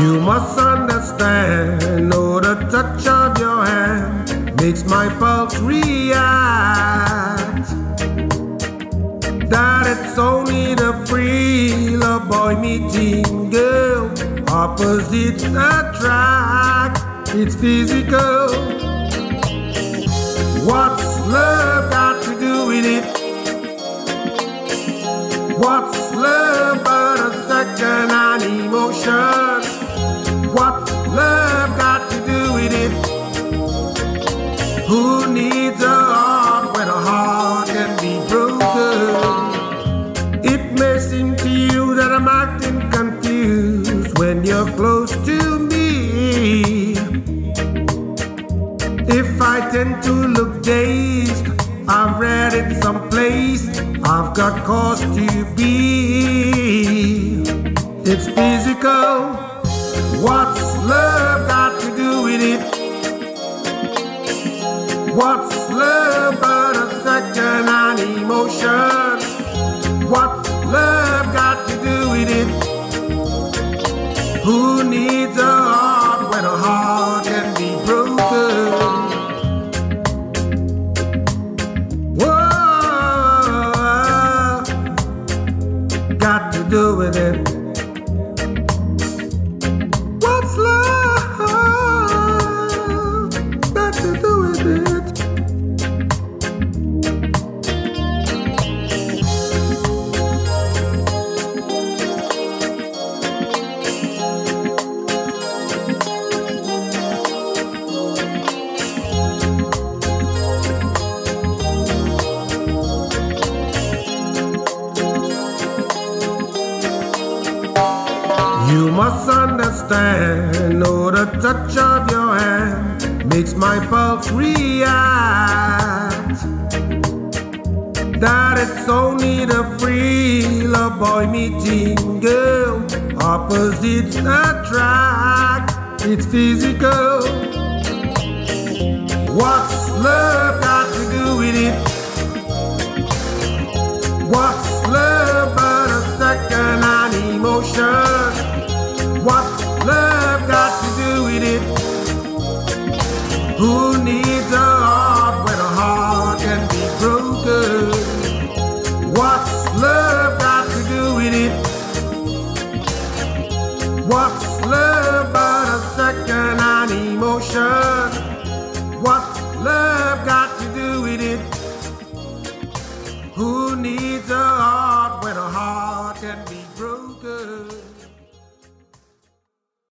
You must understand, know the touch of your hand makes my pulse react. That it's only the free of boy meeting girl, opposites attract. It's physical. What's love got to do with it? What's I'm acting confused when you're close to me. If I tend to look dazed, I've read it someplace. I've got cause to be. It's physical. What's love got to do with it? What's love Who needs a heart when a heart can be broken? Whoa, got to do with it. What's love You must understand, know the touch of your hand makes my pulse react. That it's only the thrill of boy meeting girl, opposites attract. It's physical. What's love What love got to do with it? Who needs